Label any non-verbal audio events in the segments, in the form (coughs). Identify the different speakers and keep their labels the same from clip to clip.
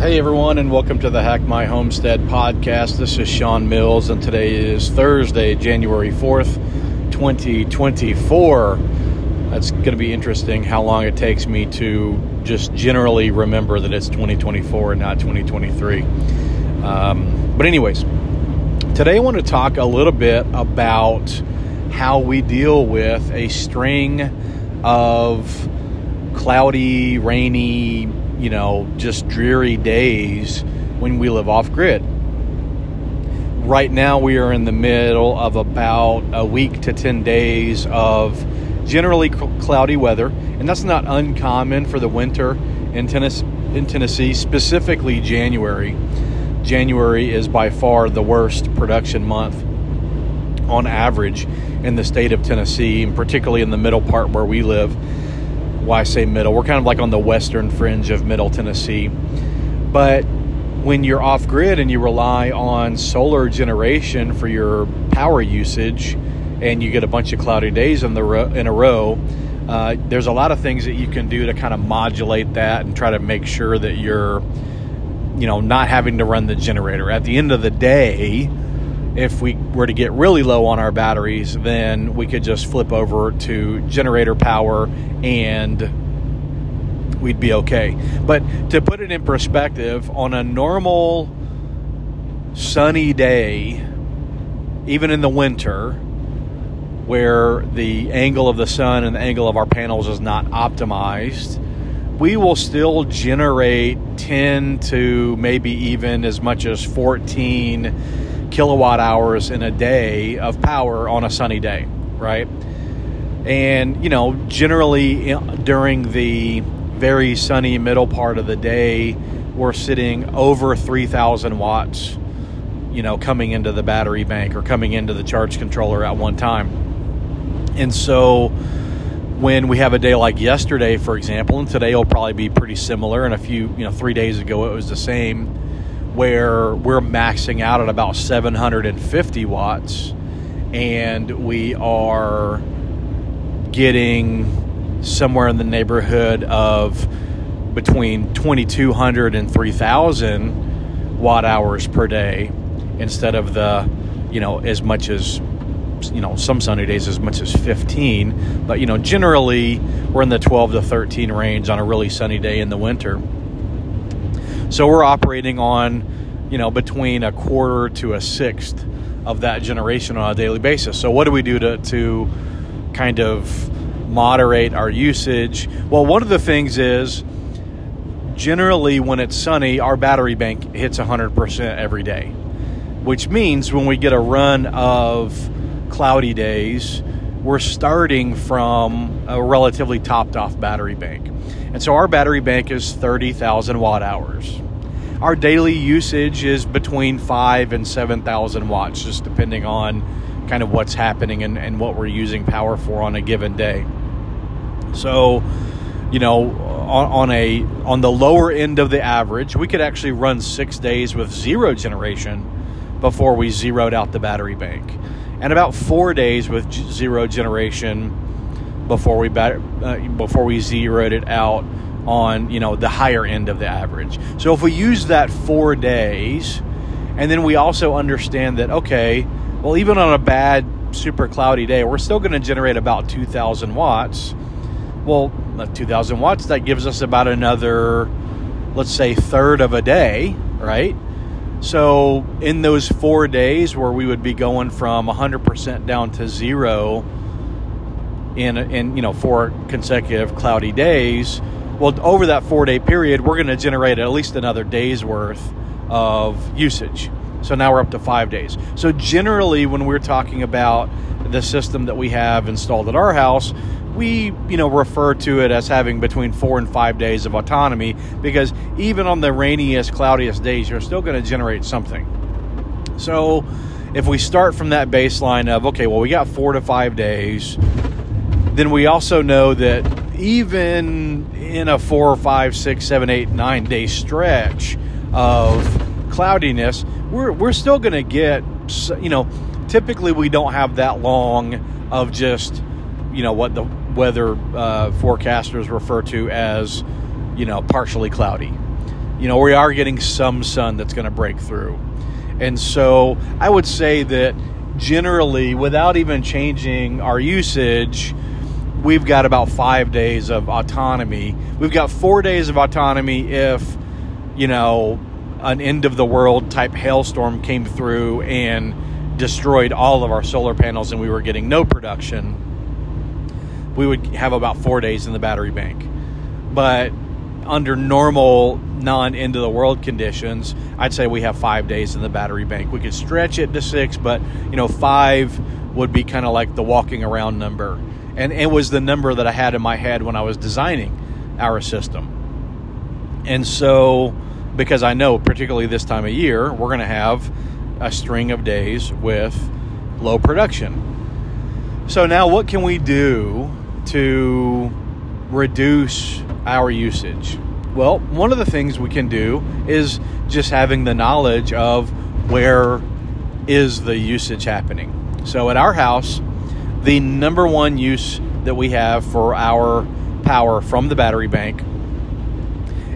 Speaker 1: Hey everyone, and welcome to the Hack My Homestead podcast. This is Sean Mills, and today is Thursday, January 4th, 2024. That's going to be interesting how long it takes me to just generally remember that it's 2024 and not 2023. Um, but, anyways, today I want to talk a little bit about how we deal with a string of cloudy, rainy, you know, just dreary days when we live off grid. Right now, we are in the middle of about a week to 10 days of generally cloudy weather, and that's not uncommon for the winter in Tennessee, in Tennessee, specifically January. January is by far the worst production month on average in the state of Tennessee, and particularly in the middle part where we live why I say middle. We're kind of like on the western fringe of middle Tennessee. But when you're off grid and you rely on solar generation for your power usage and you get a bunch of cloudy days in the ro- in a row, uh, there's a lot of things that you can do to kind of modulate that and try to make sure that you're you know not having to run the generator. At the end of the day, if we were to get really low on our batteries, then we could just flip over to generator power and we'd be okay. But to put it in perspective, on a normal sunny day, even in the winter, where the angle of the sun and the angle of our panels is not optimized, we will still generate 10 to maybe even as much as 14 kilowatt hours in a day of power on a sunny day, right? And, you know, generally during the very sunny middle part of the day, we're sitting over 3,000 watts, you know, coming into the battery bank or coming into the charge controller at one time. And so when we have a day like yesterday, for example, and today will probably be pretty similar, and a few, you know, three days ago it was the same where we're maxing out at about 750 watts and we are getting somewhere in the neighborhood of between 2200 and 3000 watt hours per day instead of the you know as much as you know some sunny days as much as 15 but you know generally we're in the 12 to 13 range on a really sunny day in the winter so we're operating on, you know, between a quarter to a sixth of that generation on a daily basis. So what do we do to, to kind of moderate our usage? Well, one of the things is generally when it's sunny, our battery bank hits 100% every day, which means when we get a run of cloudy days, we're starting from a relatively topped off battery bank. And so our battery bank is 30,000 watt hours. Our daily usage is between 5 and 7,000 watts, just depending on kind of what's happening and, and what we're using power for on a given day. So, you know, on, on, a on the lower end of the average, we could actually run six days with zero generation before we zeroed out the battery bank, and about four days with zero generation before we uh, before we zeroed it out on you know the higher end of the average. So if we use that four days, and then we also understand that okay, well even on a bad super cloudy day, we're still going to generate about 2,000 watts. Well, 2,000 watts that gives us about another, let's say, third of a day, right? So in those four days where we would be going from 100% down to zero in in you know four consecutive cloudy days. Well over that four day period we're going to generate at least another day's worth of usage. So now we're up to five days. So generally when we're talking about the system that we have installed at our house we you know refer to it as having between four and five days of autonomy because even on the rainiest cloudiest days you're still going to generate something. So if we start from that baseline of okay well we got four to five days then we also know that even in a four, five, six, seven, eight, nine day stretch of cloudiness, we're, we're still going to get, you know, typically we don't have that long of just, you know, what the weather uh, forecasters refer to as, you know, partially cloudy. you know, we are getting some sun that's going to break through. And so I would say that generally, without even changing our usage, we've got about five days of autonomy. We've got four days of autonomy if, you know, an end of the world type hailstorm came through and destroyed all of our solar panels and we were getting no production. We would have about four days in the battery bank. But under normal non end of the world conditions, I'd say we have five days in the battery bank. We could stretch it to six, but you know, five would be kind of like the walking around number. And it was the number that I had in my head when I was designing our system. And so, because I know, particularly this time of year, we're going to have a string of days with low production. So, now what can we do to reduce our usage? Well, one of the things we can do is just having the knowledge of where is the usage happening. So at our house, the number one use that we have for our power from the battery bank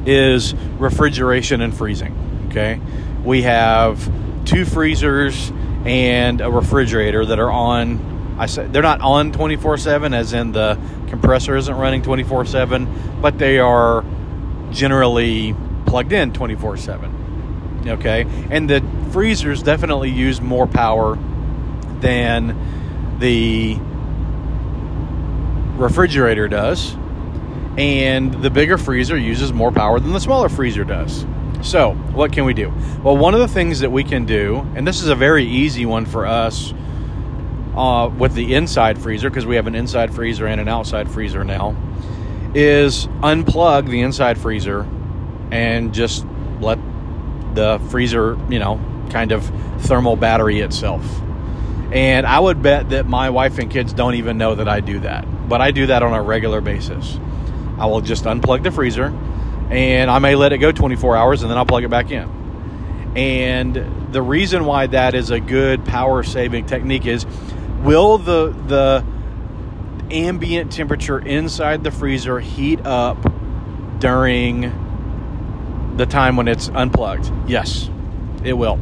Speaker 1: is refrigeration and freezing. Okay, we have two freezers and a refrigerator that are on. I said they're not on 24 7, as in the compressor isn't running 24 7, but they are generally plugged in 24 7. Okay, and the freezers definitely use more power than the refrigerator does, and the bigger freezer uses more power than the smaller freezer does. So, what can we do? Well, one of the things that we can do, and this is a very easy one for us uh, with the inside freezer, because we have an inside freezer and an outside freezer now, is unplug the inside freezer and just let the freezer, you know, kind of thermal battery itself. And I would bet that my wife and kids don't even know that I do that. But I do that on a regular basis. I will just unplug the freezer and I may let it go 24 hours and then I'll plug it back in. And the reason why that is a good power saving technique is will the the ambient temperature inside the freezer heat up during the time when it's unplugged? Yes, it will.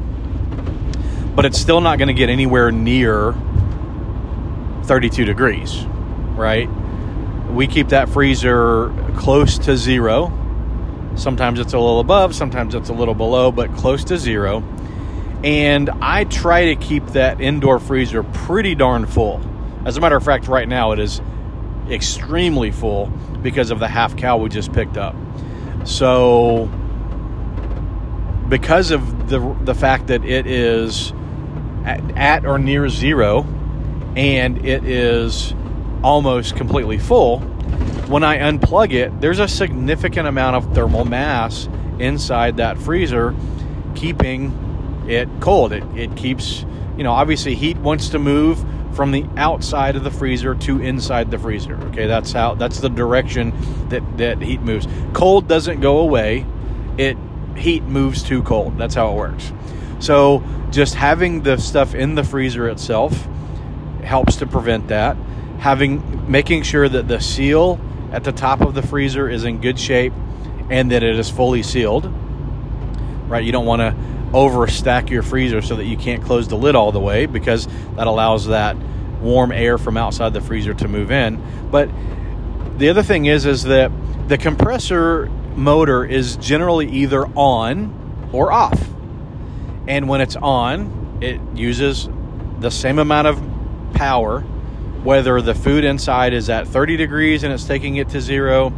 Speaker 1: But it's still not going to get anywhere near 32 degrees, right? We keep that freezer close to zero. Sometimes it's a little above, sometimes it's a little below, but close to zero. And I try to keep that indoor freezer pretty darn full. As a matter of fact, right now it is extremely full because of the half cow we just picked up. So, because of the the fact that it is at, at or near zero, and it is almost completely full, when I unplug it, there's a significant amount of thermal mass inside that freezer, keeping it cold. It, it keeps, you know, obviously heat wants to move from the outside of the freezer to inside the freezer. Okay, that's how that's the direction that that heat moves. Cold doesn't go away. It heat moves to cold. That's how it works. So, just having the stuff in the freezer itself helps to prevent that. Having making sure that the seal at the top of the freezer is in good shape and that it is fully sealed. Right? You don't want to overstack your freezer so that you can't close the lid all the way because that allows that warm air from outside the freezer to move in. But the other thing is is that the compressor motor is generally either on or off. And when it's on, it uses the same amount of power whether the food inside is at 30 degrees and it's taking it to zero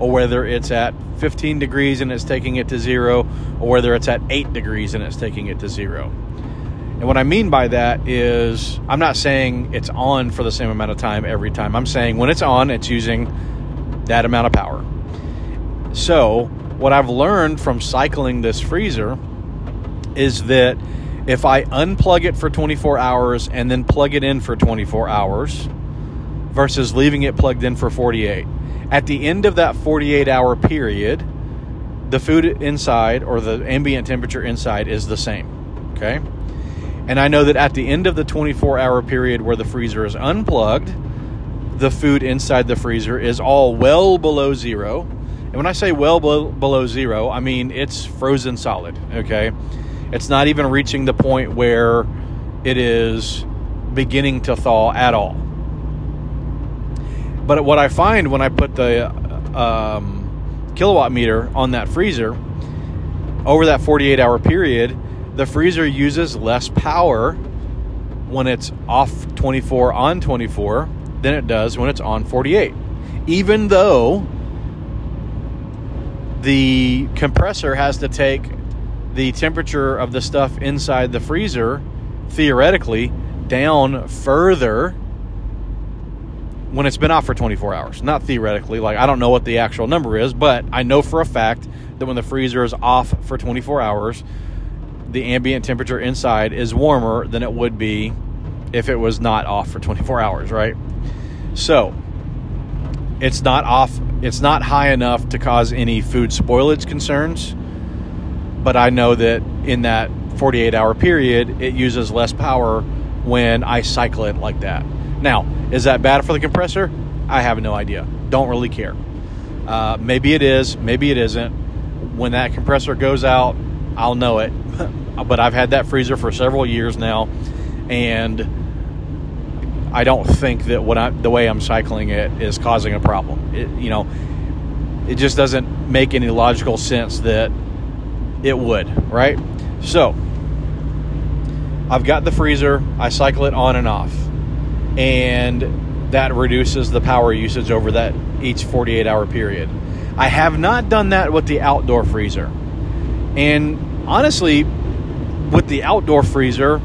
Speaker 1: or whether it's at 15 degrees and it's taking it to zero, or whether it's at 8 degrees and it's taking it to zero. And what I mean by that is, I'm not saying it's on for the same amount of time every time. I'm saying when it's on, it's using that amount of power. So, what I've learned from cycling this freezer is that if I unplug it for 24 hours and then plug it in for 24 hours versus leaving it plugged in for 48, at the end of that 48 hour period, the food inside or the ambient temperature inside is the same. Okay. And I know that at the end of the 24 hour period where the freezer is unplugged, the food inside the freezer is all well below zero. And when I say well below, zero, I mean it's frozen solid, okay? It's not even reaching the point where it is beginning to thaw at all. But what I find when I put the um, kilowatt meter on that freezer over that 48 hour period, the freezer uses less power when it's off 24 on 24 than it does when it's on 48. Even though the compressor has to take the temperature of the stuff inside the freezer theoretically down further when it's been off for 24 hours. Not theoretically, like I don't know what the actual number is, but I know for a fact that when the freezer is off for 24 hours, the ambient temperature inside is warmer than it would be if it was not off for 24 hours, right? So, it's not off, it's not high enough to cause any food spoilage concerns, but I know that in that 48 hour period, it uses less power when I cycle it like that. Now, is that bad for the compressor? I have no idea. Don't really care. Uh, maybe it is, maybe it isn't. When that compressor goes out, I'll know it. (laughs) but I've had that freezer for several years now, and I don't think that what I, the way I'm cycling it is causing a problem. It, you know, it just doesn't make any logical sense that it would, right? So, I've got the freezer, I cycle it on and off, and that reduces the power usage over that each 48 hour period. I have not done that with the outdoor freezer. And honestly, with the outdoor freezer,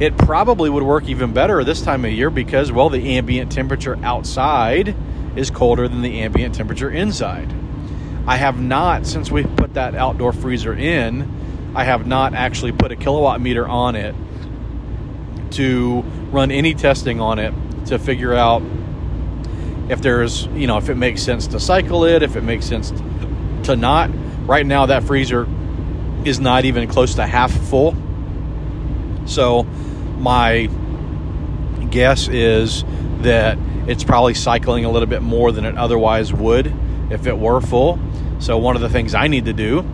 Speaker 1: it probably would work even better this time of year because, well, the ambient temperature outside is colder than the ambient temperature inside. I have not, since we put that outdoor freezer in, I have not actually put a kilowatt meter on it to run any testing on it to figure out if there's, you know, if it makes sense to cycle it, if it makes sense to not. Right now, that freezer is not even close to half full. So, my guess is that it's probably cycling a little bit more than it otherwise would if it were full. So, one of the things I need to do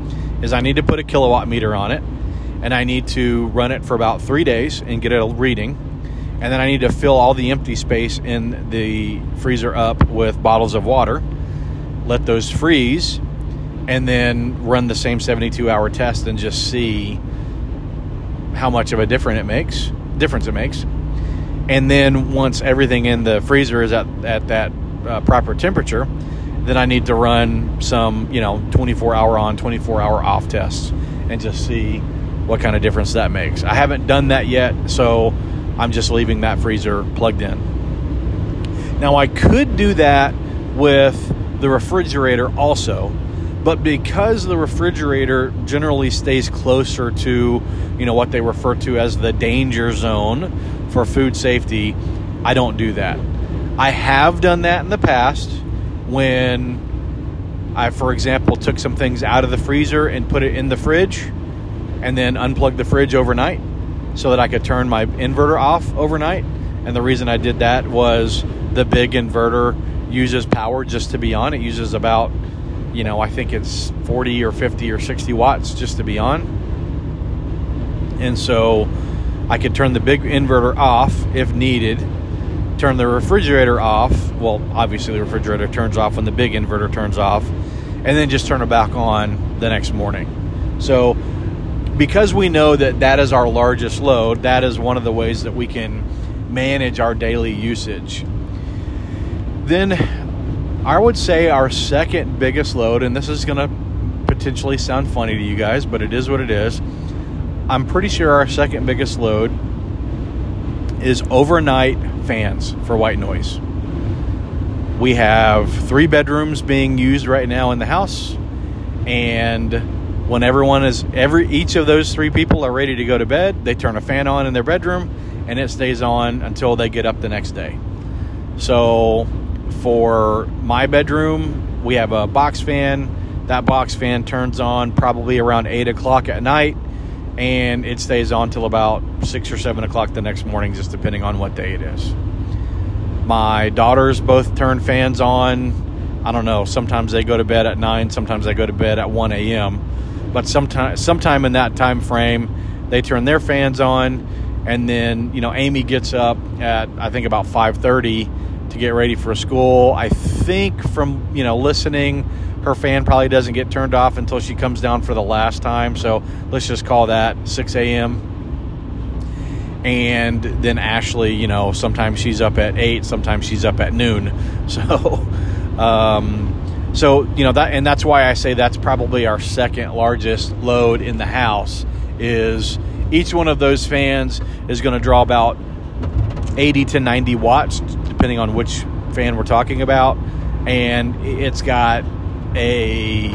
Speaker 1: is I need to put a kilowatt meter on it and I need to run it for about three days and get a reading. And then I need to fill all the empty space in the freezer up with bottles of water, let those freeze, and then run the same 72 hour test and just see how much of a difference it makes difference it makes and then once everything in the freezer is at, at that uh, proper temperature then i need to run some you know 24 hour on 24 hour off tests and just see what kind of difference that makes. I haven't done that yet so i'm just leaving that freezer plugged in. Now i could do that with the refrigerator also but because the refrigerator generally stays closer to you know what they refer to as the danger zone for food safety i don't do that. I have done that in the past when i for example took some things out of the freezer and put it in the fridge and then unplugged the fridge overnight so that i could turn my inverter off overnight and the reason i did that was the big inverter uses power just to be on it uses about you know, I think it's 40 or 50 or 60 watts just to be on. And so I could turn the big inverter off if needed, turn the refrigerator off. Well, obviously, the refrigerator turns off when the big inverter turns off, and then just turn it back on the next morning. So, because we know that that is our largest load, that is one of the ways that we can manage our daily usage. Then I would say our second biggest load, and this is going to potentially sound funny to you guys, but it is what it is. I'm pretty sure our second biggest load is overnight fans for white noise. We have three bedrooms being used right now in the house, and when everyone is every each of those three people are ready to go to bed, they turn a fan on in their bedroom, and it stays on until they get up the next day. So for my bedroom, we have a box fan. That box fan turns on probably around 8 o'clock at night and it stays on till about 6 or 7 o'clock the next morning, just depending on what day it is. My daughters both turn fans on I don't know. Sometimes they go to bed at nine. Sometimes they go to bed at one a.m. But sometime sometime in that time frame, they turn their fans on, and then you know Amy gets up at I think about five thirty to get ready for school. I think from you know listening, her fan probably doesn't get turned off until she comes down for the last time. So let's just call that six a.m. And then Ashley, you know, sometimes she's up at eight, sometimes she's up at noon. (laughs) So, um, so you know that, and that's why I say that's probably our second largest load in the house. Is each one of those fans is going to draw about 80 to 90 watts depending on which fan we're talking about, and it's got a,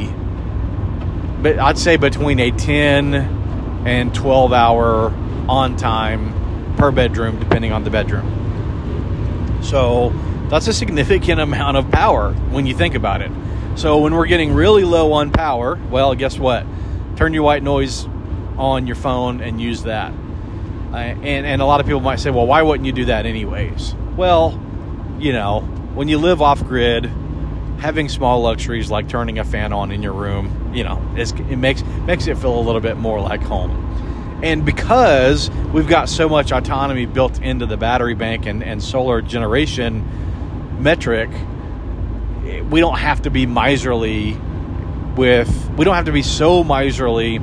Speaker 1: but I'd say between a 10 and 12 hour on time per bedroom, depending on the bedroom. So that's a significant amount of power when you think about it. So when we're getting really low on power, well, guess what? Turn your white noise on your phone and use that. Uh, and, and a lot of people might say, well, why wouldn't you do that anyways? Well, you know, when you live off grid, having small luxuries like turning a fan on in your room, you know, it makes makes it feel a little bit more like home. And because we've got so much autonomy built into the battery bank and, and solar generation metric, we don't have to be miserly with we don't have to be so miserly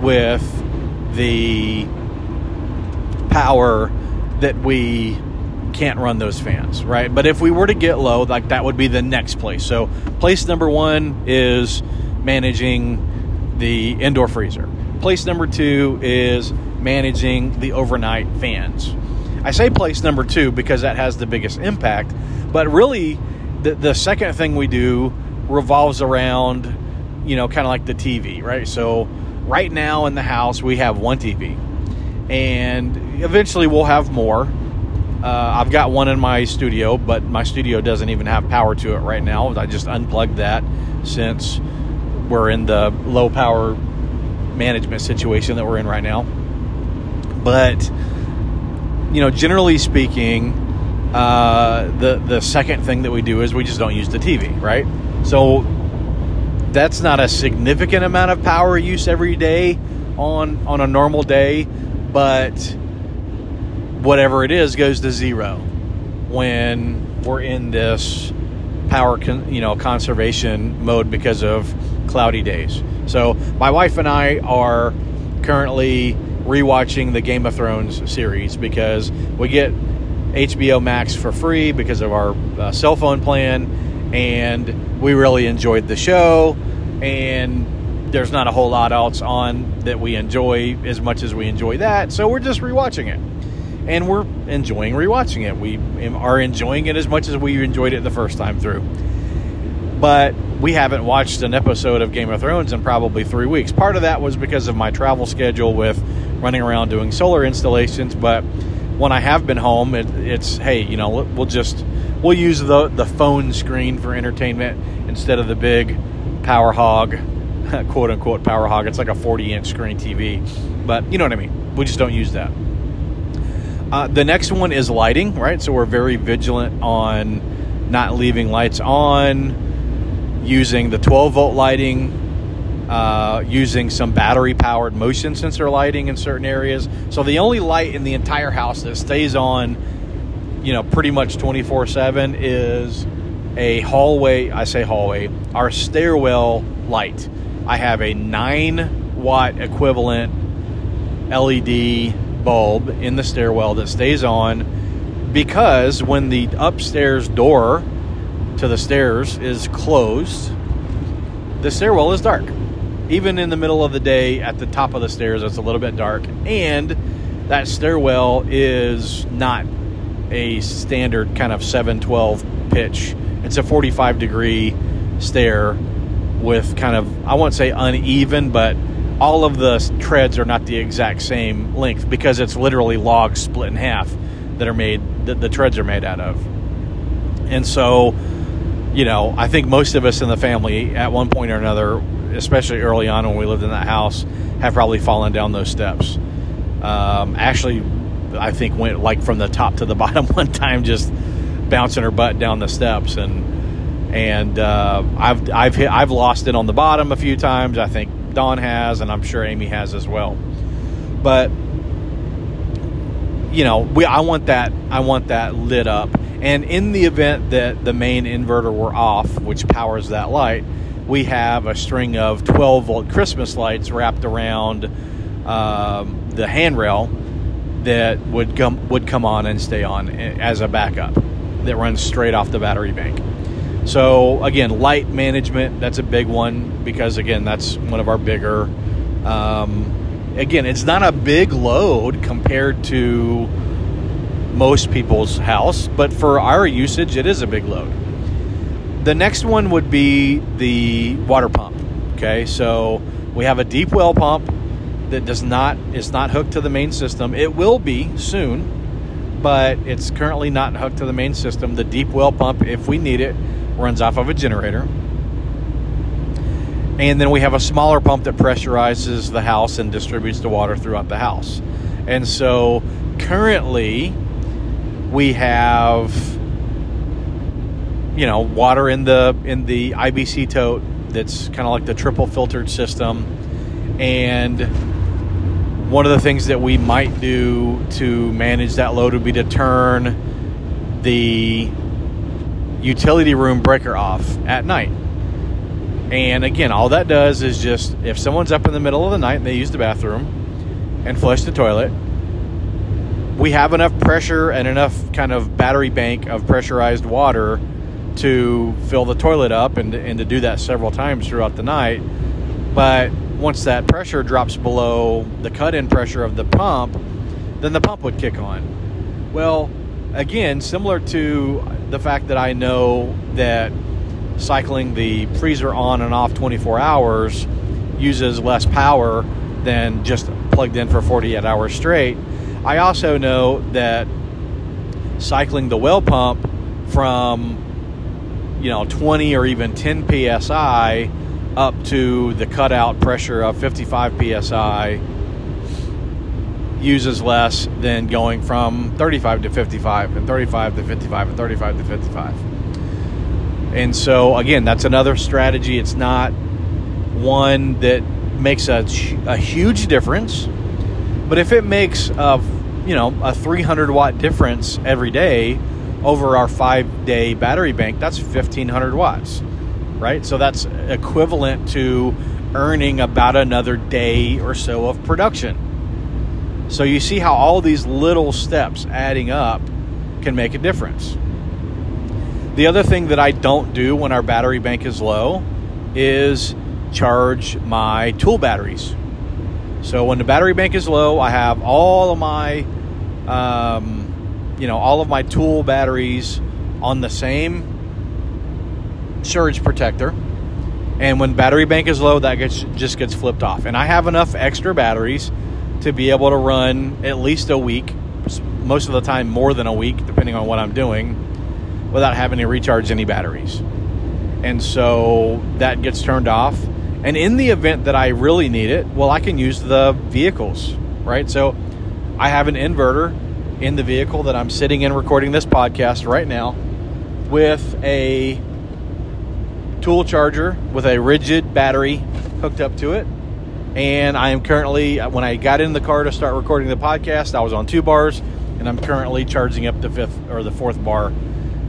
Speaker 1: with the power that we can't run those fans, right? But if we were to get low, like that would be the next place. So, place number one is managing the indoor freezer. Place number two is managing the overnight fans. I say place number two because that has the biggest impact, but really, the, the second thing we do revolves around, you know, kind of like the TV, right? So, right now in the house, we have one TV, and eventually we'll have more uh, I've got one in my studio, but my studio doesn't even have power to it right now. I just unplugged that since we're in the low power management situation that we're in right now. But you know, generally speaking, uh, the the second thing that we do is we just don't use the TV, right? So that's not a significant amount of power use every day on on a normal day, but whatever it is goes to zero when we're in this power con- you know conservation mode because of cloudy days. So my wife and I are currently rewatching the Game of Thrones series because we get HBO Max for free because of our uh, cell phone plan and we really enjoyed the show and there's not a whole lot else on that we enjoy as much as we enjoy that so we're just rewatching it and we're enjoying rewatching it. We are enjoying it as much as we enjoyed it the first time through. But we haven't watched an episode of Game of Thrones in probably three weeks. Part of that was because of my travel schedule with running around doing solar installations. But when I have been home, it, it's hey, you know, we'll just we'll use the the phone screen for entertainment instead of the big power hog, (laughs) quote unquote power hog. It's like a 40 inch screen TV, but you know what I mean. We just don't use that. Uh, the next one is lighting, right? So we're very vigilant on not leaving lights on, using the 12 volt lighting, uh, using some battery powered motion sensor lighting in certain areas. So the only light in the entire house that stays on, you know, pretty much 24 7 is a hallway. I say hallway, our stairwell light. I have a 9 watt equivalent LED bulb in the stairwell that stays on because when the upstairs door to the stairs is closed, the stairwell is dark. Even in the middle of the day at the top of the stairs, it's a little bit dark. And that stairwell is not a standard kind of 712 pitch, it's a 45 degree stair with kind of, I won't say uneven, but all of the treads are not the exact same length because it's literally logs split in half that are made that the treads are made out of. And so, you know, I think most of us in the family at one point or another, especially early on when we lived in that house, have probably fallen down those steps. Um, Ashley, I think, went like from the top to the (laughs) bottom one time, just bouncing her butt down the steps. And and uh, I've I've hit I've lost it on the bottom a few times. I think Dawn has, and I'm sure Amy has as well. But you know, we I want that I want that lit up. And in the event that the main inverter were off, which powers that light, we have a string of 12 volt Christmas lights wrapped around um, the handrail that would come would come on and stay on as a backup that runs straight off the battery bank. So again, light management that's a big one because again that's one of our bigger. Um, again, it's not a big load compared to most people's house, but for our usage, it is a big load. The next one would be the water pump. Okay, so we have a deep well pump that does not is not hooked to the main system. It will be soon, but it's currently not hooked to the main system. The deep well pump, if we need it, runs off of a generator. And then we have a smaller pump that pressurizes the house and distributes the water throughout the house. And so currently we have you know water in the in the IBC tote that's kind of like the triple filtered system and one of the things that we might do to manage that load would be to turn the utility room breaker off at night. And again, all that does is just if someone's up in the middle of the night and they use the bathroom and flush the toilet, we have enough pressure and enough kind of battery bank of pressurized water to fill the toilet up and, and to do that several times throughout the night. But once that pressure drops below the cut in pressure of the pump, then the pump would kick on. Well, again, similar to the fact that I know that cycling the freezer on and off 24 hours uses less power than just plugged in for 48 hours straight. I also know that cycling the well pump from you know 20 or even 10 psi up to the cutout pressure of 55 psi uses less than going from 35 to 55 and 35 to 55 and 35 to 55. And so again, that's another strategy. It's not one that makes a, a huge difference, but if it makes a you know a 300 watt difference every day over our five day battery bank, that's 1500 watts right? So that's equivalent to earning about another day or so of production. So you see how all these little steps adding up can make a difference. The other thing that I don't do when our battery bank is low is charge my tool batteries. So when the battery bank is low, I have all of my, um, you know, all of my tool batteries on the same surge protector. And when battery bank is low, that gets just gets flipped off. And I have enough extra batteries to be able to run at least a week, most of the time more than a week, depending on what I'm doing, without having to recharge any batteries. And so that gets turned off. And in the event that I really need it, well, I can use the vehicles, right? So I have an inverter in the vehicle that I'm sitting in recording this podcast right now with a tool charger with a Ridgid battery hooked up to it. And I am currently, when I got in the car to start recording the podcast, I was on two bars, and I'm currently charging up the fifth or the fourth bar.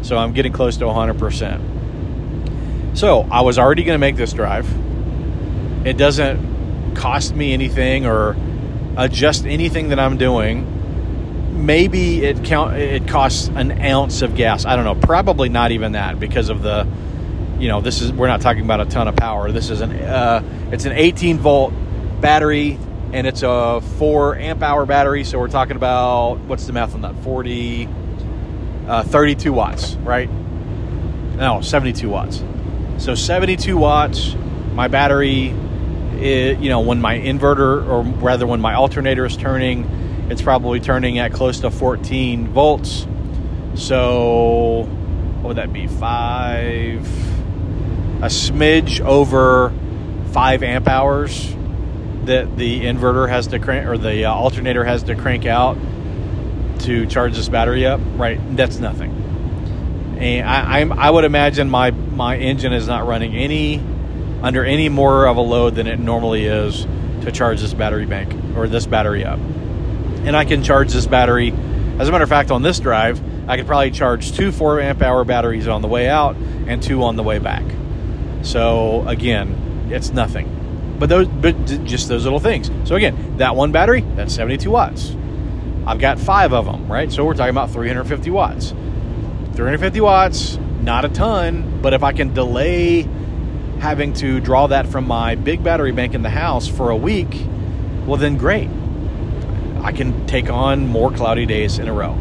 Speaker 1: So I'm getting close to 100%. So I was already going to make this drive. It doesn't cost me anything or adjust anything that I'm doing. Maybe it count it costs an ounce of gas. I don't know. Probably not even that because of the you know, this is we're not talking about a ton of power. This is an uh, it's an 18 volt battery and it's a 4 amp hour battery. So we're talking about what's the math on that? 40, uh, 32 watts, right? No, 72 watts. So 72 watts. My battery, it, you know, when my inverter or rather when my alternator is turning, it's probably turning at close to 14 volts. So what would that be? Five a smidge over five amp hours that the inverter has to crank or the uh, alternator has to crank out to charge this battery up, right? That's nothing. and I, I'm, I would imagine my my engine is not running any under any more of a load than it normally is to charge this battery bank or this battery up. And I can charge this battery. As a matter of fact, on this drive, I could probably charge two four amp hour batteries on the way out and two on the way back. So again, it's nothing. But those, but just those little things. So again, that one battery, that's 72 watts. I've got five of them, right? So we're talking about 350 watts. 350 watts, not a ton, but if I can delay having to draw that from my big battery bank in the house for a week, well, then great. I can take on more cloudy days in a row.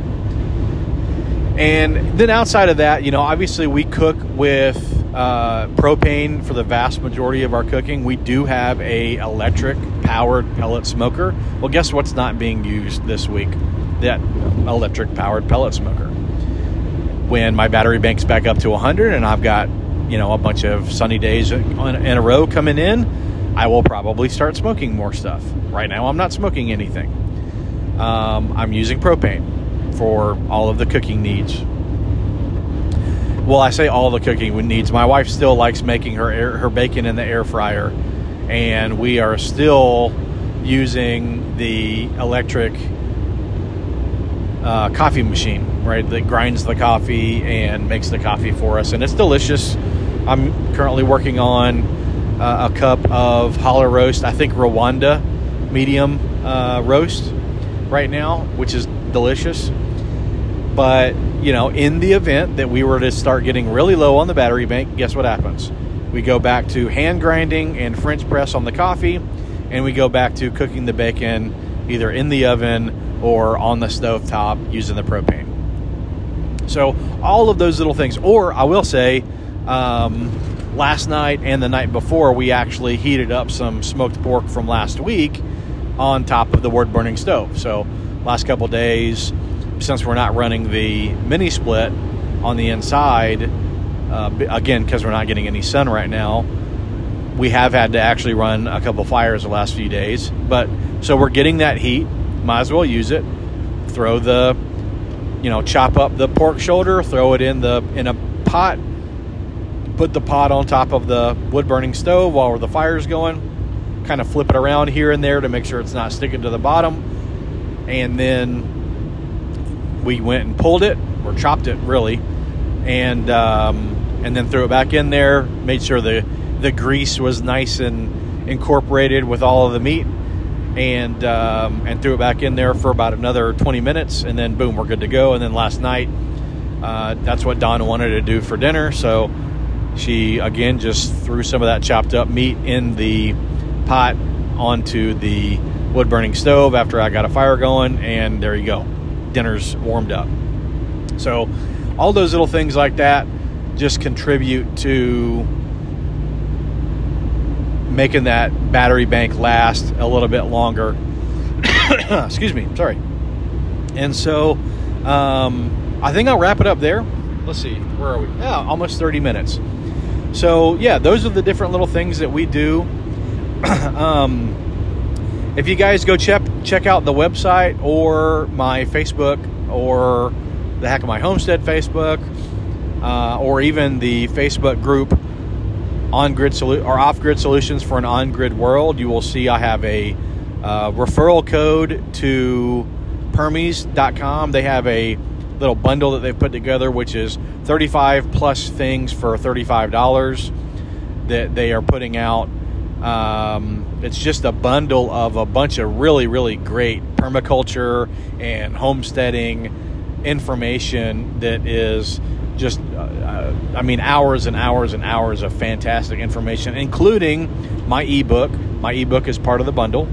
Speaker 1: And then outside of that, you know, obviously we cook with uh, propane for the vast majority of our cooking. We do have a electric powered pellet smoker. Well, guess what's not being used this week? That electric powered pellet smoker. When my battery bank's back up to 100 and I've got you know a bunch of sunny days in a row coming in, I will probably start smoking more stuff. Right now, I'm not smoking anything. Um, I'm using propane for all of the cooking needs. Well, I say all the cooking we needs. My wife still likes making her air, her bacon in the air fryer, and we are still using the electric uh, coffee machine, right? That grinds the coffee and makes the coffee for us, and it's delicious. I'm currently working on uh, a cup of hollow roast. I think Rwanda medium uh, roast right now, which is delicious. But you know, in the event that we were to start getting really low on the battery bank, guess what happens? We go back to hand grinding and French press on the coffee, and we go back to cooking the bacon either in the oven or on the stove top using the propane. So all of those little things. Or I will say, um, last night and the night before, we actually heated up some smoked pork from last week on top of the wood burning stove. So last couple days, since we're not running the mini split on the inside, uh, again because we're not getting any sun right now, we have had to actually run a couple fires the last few days. But so we're getting that heat might as well use it. Throw the, you know, chop up the pork shoulder, throw it in the in a pot, put the pot on top of the wood burning stove while the fire's going. Kind of flip it around here and there to make sure it's not sticking to the bottom, and then we went and pulled it or chopped it really, and um, and then threw it back in there. Made sure the the grease was nice and incorporated with all of the meat and um, and threw it back in there for about another 20 minutes, and then boom, we're good to go. And then last night, uh, that's what Dawn wanted to do for dinner, so she again just threw some of that chopped up meat in the pot onto the wood burning stove after I got a fire going, and there you go, dinner's warmed up. So all those little things like that just contribute to making that battery bank last a little bit longer. (coughs) Excuse me, sorry. And so um, I think I'll wrap it up there. Let's see, where are we? Yeah, almost 30 minutes. So, yeah, those are the different little things that we do. (coughs) um, if you guys go check check out the website or my Facebook or the Hack of My Homestead Facebook uh, or even the Facebook group on grid solu- or off grid solutions for an on grid world, you will see I have a uh, referral code to Permies.com. They have a little bundle that they've put together, which is 35 plus things for $35 that they are putting out. Um, it's just a bundle of a bunch of really, really great permaculture and homesteading information that is just, uh, uh, I mean, hours and hours and hours of fantastic information, including my ebook. My ebook is part of the bundle.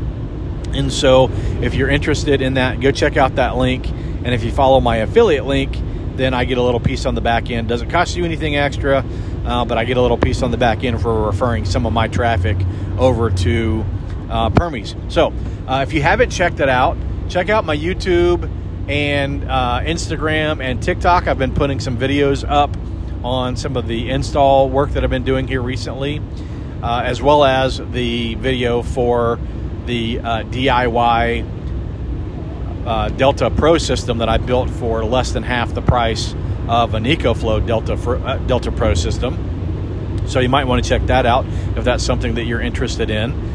Speaker 1: And so, if you're interested in that, go check out that link. And if you follow my affiliate link, then I get a little piece on the back end. Doesn't cost you anything extra, uh, but I get a little piece on the back end for referring some of my traffic over to uh, Permies. So, uh, if you haven't checked it out, check out my YouTube and uh, Instagram and TikTok. I've been putting some videos up on some of the install work that I've been doing here recently, uh, as well as the video for the DIY uh, Delta Pro system that I built for less than half the price of an EcoFlow Delta uh, Delta Pro system. So you might want to check that out if that's something that you're interested in.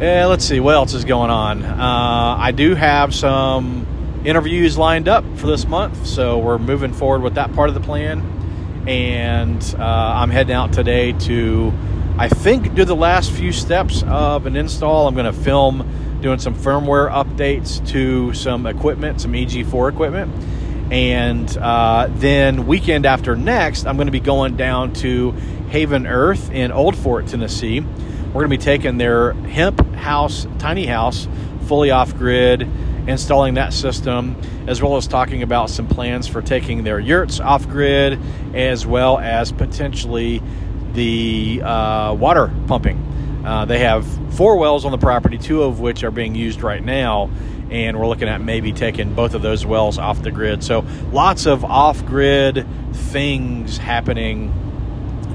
Speaker 1: Eh, let's see what else is going on. Uh, I do have some interviews lined up for this month, so we're moving forward with that part of the plan. And uh, I'm heading out today to, I think, do the last few steps of an install. I'm going to film doing some firmware updates to some equipment, some EG4 equipment. And uh, then, weekend after next, I'm going to be going down to Haven Earth in Old Fort, Tennessee. We're going to be taking their hemp house, tiny house, fully off grid installing that system, as well as talking about some plans for taking their yurts off grid, as well as potentially the uh, water pumping. Uh, they have four wells on the property, two of which are being used right now, and we're looking at maybe taking both of those wells off the grid. So lots of off grid things happening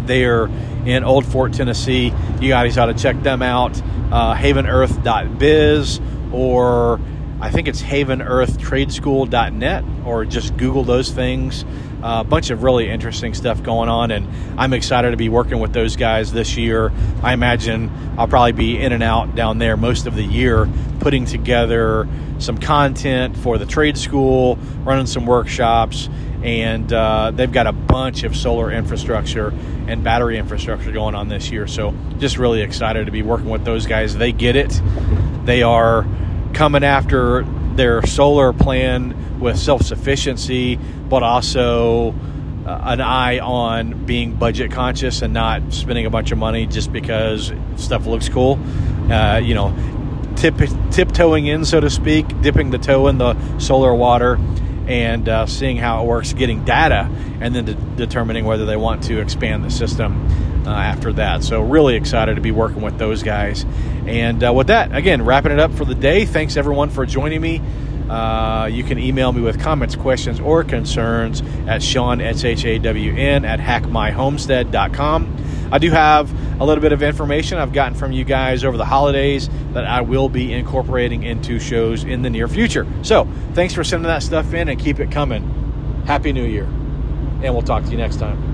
Speaker 1: there in Old Fort, Tennessee. You guys ought to check them out. Uh, havenearth.biz or I think it's havenearthtradeschool.net or just Google those things. A uh, bunch of really interesting stuff going on, and I'm excited to be working with those guys this year. I imagine I'll probably be in and out down there most of the year, putting together some content for the trade school, running some workshops, and uh, they've got a bunch of solar infrastructure and battery infrastructure going on this year. So, just really excited to be working with those guys. They get it. They are coming after their solar plan with self sufficiency, but also uh, an eye on being budget conscious and not spending a bunch of money just because stuff looks cool. Uh, you know, tip, tiptoeing in, so to speak, dipping the toe in the solar water and uh, seeing how it works, getting data, and then de- determining whether they want to expand the system uh, after that. So, really excited to be working with those guys. And uh, with that, again, wrapping it up for the day. Thanks everyone for joining me. Uh, you can email me with comments, questions, or concerns at Shawn, S-H-A-W-N, at hackmyhomestead.com. I do have a little bit of information I've gotten from you guys over the holidays that I will be incorporating into shows in the near future. So, thanks for sending that stuff in and keep it coming. Happy New Year. And we'll talk to you next time.